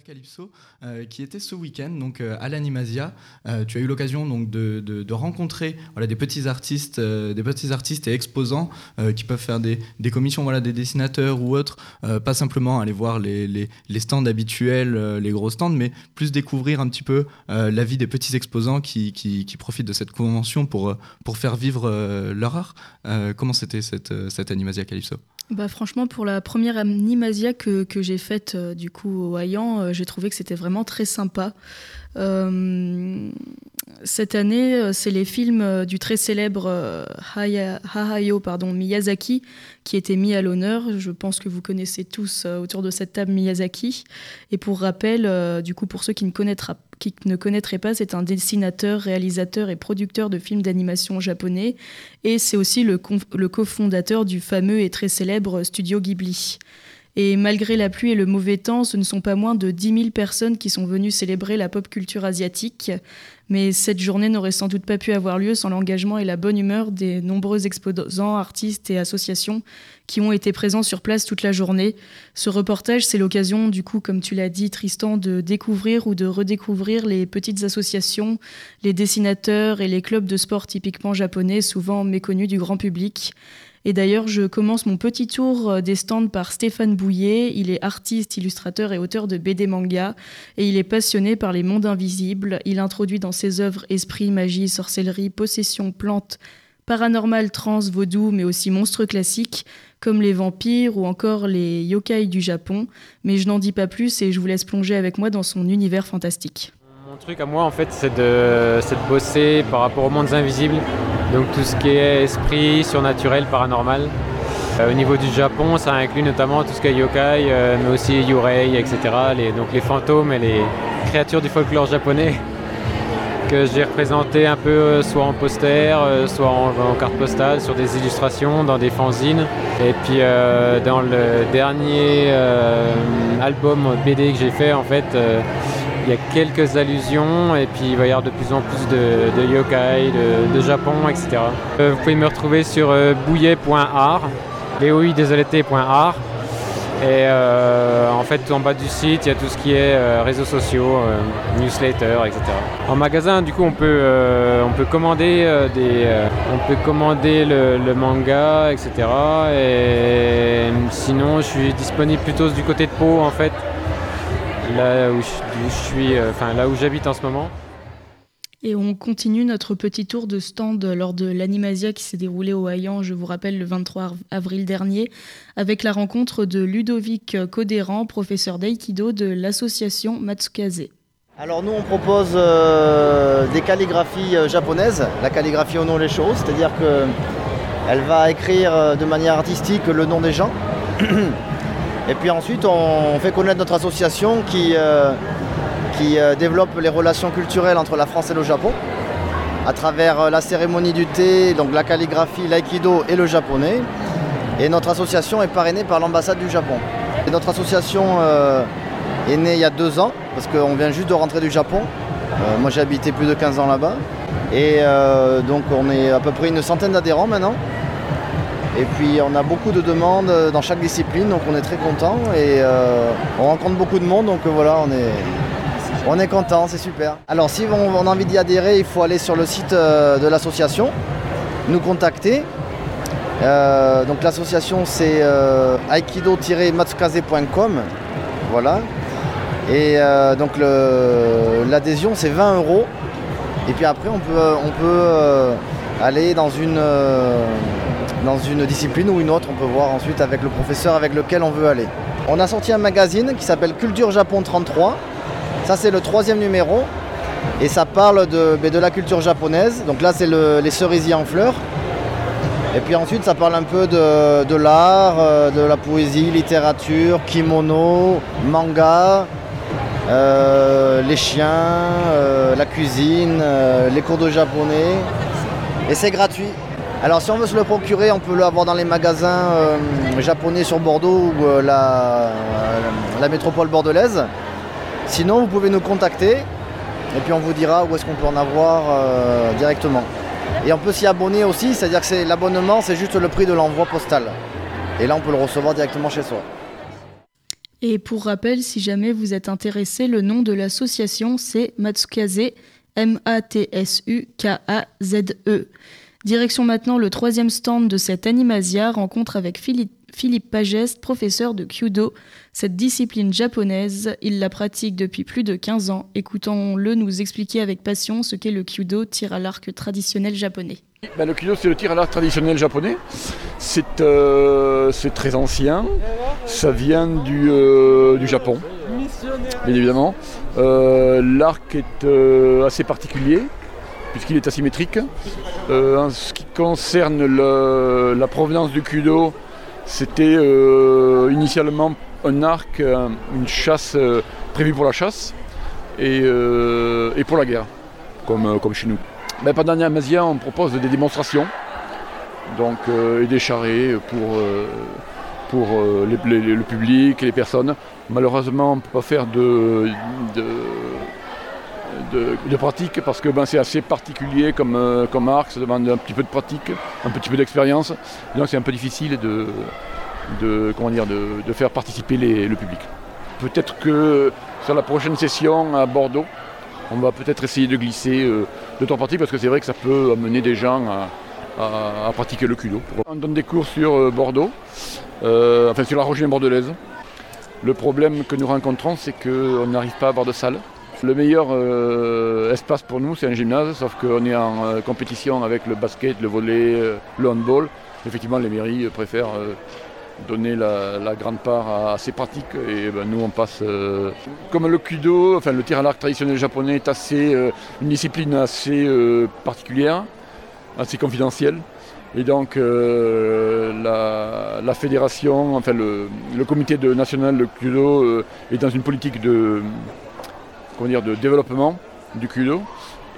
Calypso, qui était ce week-end donc à l'Animasia. tu as eu l'occasion donc de, de, rencontrer voilà des petits artistes, des petits artistes et exposants qui peuvent faire des, des, commissions voilà des dessinateurs ou autres, pas simplement aller voir les, les, les stands habituels, les gros stands, mais plus découvrir un petit peu la vie des petits exposants qui, qui, qui profitent de cette convention pour pour faire vivre leur art. comment c'était cette cette Animasia Calypso? Bah, franchement, pour la première animasia que, j'ai faite euh, du coup au Hayan, euh, j'ai trouvé que c'était vraiment très sympa. Euh, cette année, c'est les films du très célèbre pardon, Miyazaki qui étaient mis à l'honneur. Je pense que vous connaissez tous autour de cette table Miyazaki. Et pour rappel, du coup, pour ceux qui ne connaîtraient pas, c'est un dessinateur, réalisateur et producteur de films d'animation japonais. Et c'est aussi le, le cofondateur du fameux et très célèbre studio Ghibli. Et malgré la pluie et le mauvais temps, ce ne sont pas moins de 10 000 personnes qui sont venues célébrer la pop culture asiatique. Mais cette journée n'aurait sans doute pas pu avoir lieu sans l'engagement et la bonne humeur des nombreux exposants, artistes et associations qui ont été présents sur place toute la journée. Ce reportage, c'est l'occasion, du coup, comme tu l'as dit, Tristan, de découvrir ou de redécouvrir les petites associations, les dessinateurs et les clubs de sport typiquement japonais, souvent méconnus du grand public. Et d'ailleurs, je commence mon petit tour euh, des stands par Stéphane Bouillet. Il est artiste, illustrateur et auteur de BD manga. Et il est passionné par les mondes invisibles. Il introduit dans ses œuvres esprit, magie, sorcellerie, possession, plantes, paranormal, trans, vaudou, mais aussi monstres classiques comme les vampires ou encore les yokai du Japon. Mais je n'en dis pas plus et je vous laisse plonger avec moi dans son univers fantastique. Mon truc à moi, en fait, c'est de, de bosser par rapport aux mondes invisibles. Donc tout ce qui est esprit, surnaturel, paranormal. Euh, au niveau du Japon, ça inclut notamment tout ce qui est yokai, euh, mais aussi yurei, etc. Les, donc les fantômes et les créatures du folklore japonais que j'ai représenté un peu euh, soit en poster, soit en, carte postale, sur des illustrations, dans des fanzines. Et puis dans le dernier album BD que j'ai fait, en fait, il y a quelques allusions et puis il va y avoir de plus en plus de, yokai, de, Japon, etc. Euh, vous pouvez me retrouver sur euh, bouillet.art, boui.art. Et euh, en fait, en bas du site, il y a tout ce qui est réseaux sociaux, newsletter, etc. En magasin, du coup, on peut, on peut commander, des, on peut commander le, le, manga, etc. Et sinon, je suis disponible plutôt du côté de Pau, en fait là où je, suis, euh, enfin là où j'habite en ce moment. Et on continue notre petit tour de stand lors de l'Animasia qui s'est déroulé au Hayan, je vous rappelle, le 23 avril dernier, avec la rencontre de Ludovic Codéran, professeur d'aïkido de l'association Matsukaze. Alors nous on propose euh, des calligraphies euh, japonaises, la calligraphie au nom des choses, c'est-à-dire qu'elle va écrire de manière artistique le nom des gens. Et puis ensuite, on fait connaître notre association qui, euh, qui euh, développe les relations culturelles entre la France et le Japon à travers euh, la cérémonie du thé, donc la calligraphie, l'aïkido et le japonais. Et notre association est parrainée par l'ambassade du Japon. Et notre association est née il y a deux ans, parce qu'on vient juste de rentrer du Japon. moi j'ai habité plus de 15 ans là-bas. Et donc on est à peu près une centaine d'adhérents maintenant. Et puis on a beaucoup de demandes dans chaque discipline, donc on est très content et euh, on rencontre beaucoup de monde, donc euh, voilà, on est, on est content, c'est super. Alors si on, a envie d'y adhérer, il faut aller sur le site euh, de l'association, nous contacter. donc l'association c'est aikido-matsukaze.com, voilà. Et donc l'adhésion c'est 20 euros. Et puis après on peut, on peut aller dans une dans une discipline ou une autre. On peut voir ensuite avec le professeur avec lequel on veut aller. On a sorti un magazine qui s'appelle Culture Japon 33. Ça, c'est le troisième numéro. Et ça parle de, de la culture japonaise. Donc là, c'est les cerisiers en fleurs. Et puis ensuite, ça parle un peu de, l'art, euh, de la poésie, littérature, kimono, manga, euh, les chiens, euh, la cuisine, les cours de japonais. Et c'est gratuit. Alors si on veut se le procurer, on peut l'avoir dans les magasins euh, japonais sur Bordeaux ou euh, la, métropole bordelaise. Sinon, vous pouvez nous contacter et puis on vous dira où est-ce qu'on peut en avoir euh, directement. Et on peut s'y abonner aussi, c'est-à-dire que l'abonnement, c'est juste le prix de l'envoi postal. Et là, on peut le recevoir directement chez soi. Et pour rappel, si jamais vous êtes intéressé, le nom de l'association c'est Matsukaze, M-A-T-S-U-K-A-Z-E. Direction maintenant le troisième stand de cette Animasia, rencontre avec Philippe, Philippe Pageste, professeur de Kyudo. Cette discipline japonaise, il la pratique depuis plus de 15 ans. Écoutons-le nous expliquer avec passion ce qu'est le Kyudo, tir à l'arc traditionnel japonais. Ben, le Kyudo, c'est le tir à l'arc traditionnel japonais. C'est euh, très ancien. Ça vient du, euh, Japon, bien évidemment. Euh, l'arc est assez particulier puisqu'il est asymétrique. Euh, en ce qui concerne la provenance du Kudo, c'était euh, initialement un arc, euh, une chasse prévue pour la chasse et, pour la guerre, comme, chez nous. Ben, pendant Yamazia, on propose des démonstrations donc, et des charrettes pour, pour les- les- le public et les personnes. Malheureusement, on ne peut pas faire de, de- de pratique parce que ben, c'est assez particulier comme, euh, comme arc, ça demande un petit peu de pratique, un petit peu d'expérience. Donc c'est un peu difficile de, de, de, de faire participer le public. Peut-être que sur la prochaine session à Bordeaux, on va peut-être essayer de glisser euh, deux trois pratiques parce que c'est vrai que ça peut amener des gens à pratiquer le culot. On donne des cours sur euh, Bordeaux, euh, enfin sur la région bordelaise. Le problème que nous rencontrons, c'est qu'on n'arrive pas à avoir de salle. Le meilleur euh, espace pour nous, c'est un gymnase, sauf qu'on est en euh, compétition avec le basket, le volley, euh, le handball. Effectivement, les mairies préfèrent donner la, grande part à, ces pratiques et ben, nous on passe comme le kudo, enfin le tir à l'arc traditionnel japonais est assez une discipline assez particulière, assez confidentielle. Et donc la, fédération, enfin le, comité de, national de kudo est dans une politique de, de développement du kudo.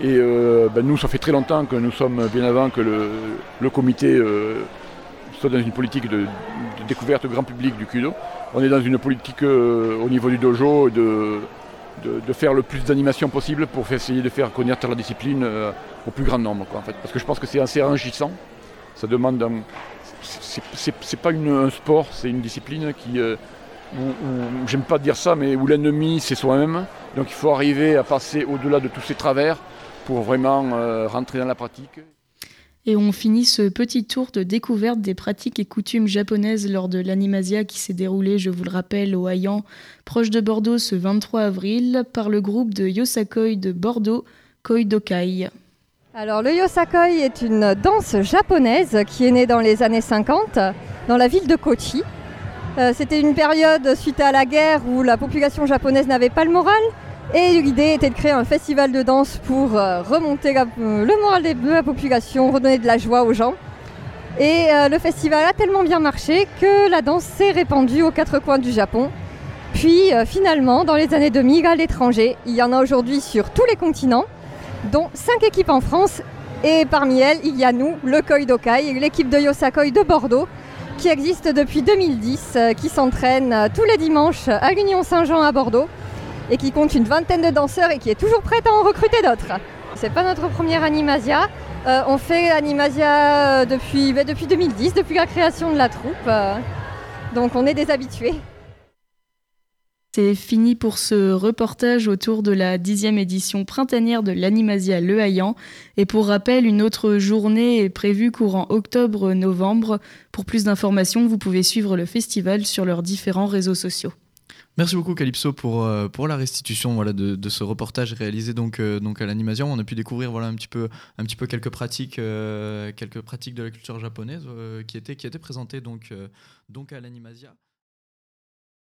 Et euh, ben, nous, ça fait très longtemps que nous sommes bien avant que le, le comité euh, soit dans une politique de, découverte grand public du kudo. On est dans une politique euh, au niveau du dojo de, de, faire le plus d'animation possible pour essayer de faire connaître la discipline au plus grand nombre. En fait. Parce que je pense que c'est assez enrichissant. Ça demande c'est- pas un sport, c'est une discipline qui, j'aime pas dire ça, mais où l'ennemi c'est soi-même. Donc il faut arriver à passer au-delà de tous ces travers pour vraiment euh, rentrer dans la pratique. Et on finit ce petit tour de découverte des pratiques et coutumes japonaises lors de l'Animasia qui s'est déroulé, je vous le rappelle, au Hayan, proche de Bordeaux ce 23 avril, par le groupe de Yosakoi de Bordeaux, Koidokai. Alors le yosakoi est une danse japonaise qui est née dans les années 50 dans la ville de Kochi. Euh, C'était une période suite à la guerre où la population japonaise n'avait pas le moral et l'idée était de créer un festival de danse pour euh, remonter euh, le moral de la population, redonner de la joie aux gens. Et euh, le festival a tellement bien marché que la danse s'est répandue aux quatre coins du Japon. Puis finalement, dans les années 2000, à l'étranger, il y en a aujourd'hui sur tous les continents dont 5 équipes en France. Et parmi elles, il y a nous, le Koidokai, l'équipe de Yosakoi de Bordeaux, qui existe depuis 2010, euh, qui s'entraîne tous les dimanches à l'Union Saint-Jean à Bordeaux, et qui compte une vingtaine de danseurs et qui est toujours prête à en recruter d'autres. C'est pas notre première Animasia. Euh, on fait Animasia euh, depuis, ben, depuis 2010, depuis la création de la troupe. euh, donc on est des habitués. C'est fini pour ce reportage autour de la dixième édition printanière de l'Animasia Le Hayan. Et pour rappel, une autre journée est prévue courant octobre-novembre. Pour plus d'informations, vous pouvez suivre le festival sur leurs différents réseaux sociaux. Merci beaucoup Calypso pour, euh, pour la restitution voilà, de, ce reportage réalisé donc, euh, donc à l'animation. On a pu découvrir voilà, un, petit peu, un petit peu quelques pratiques, euh, quelques pratiques de la culture japonaise qui, étaient, qui étaient présentées donc, donc à l'animasia.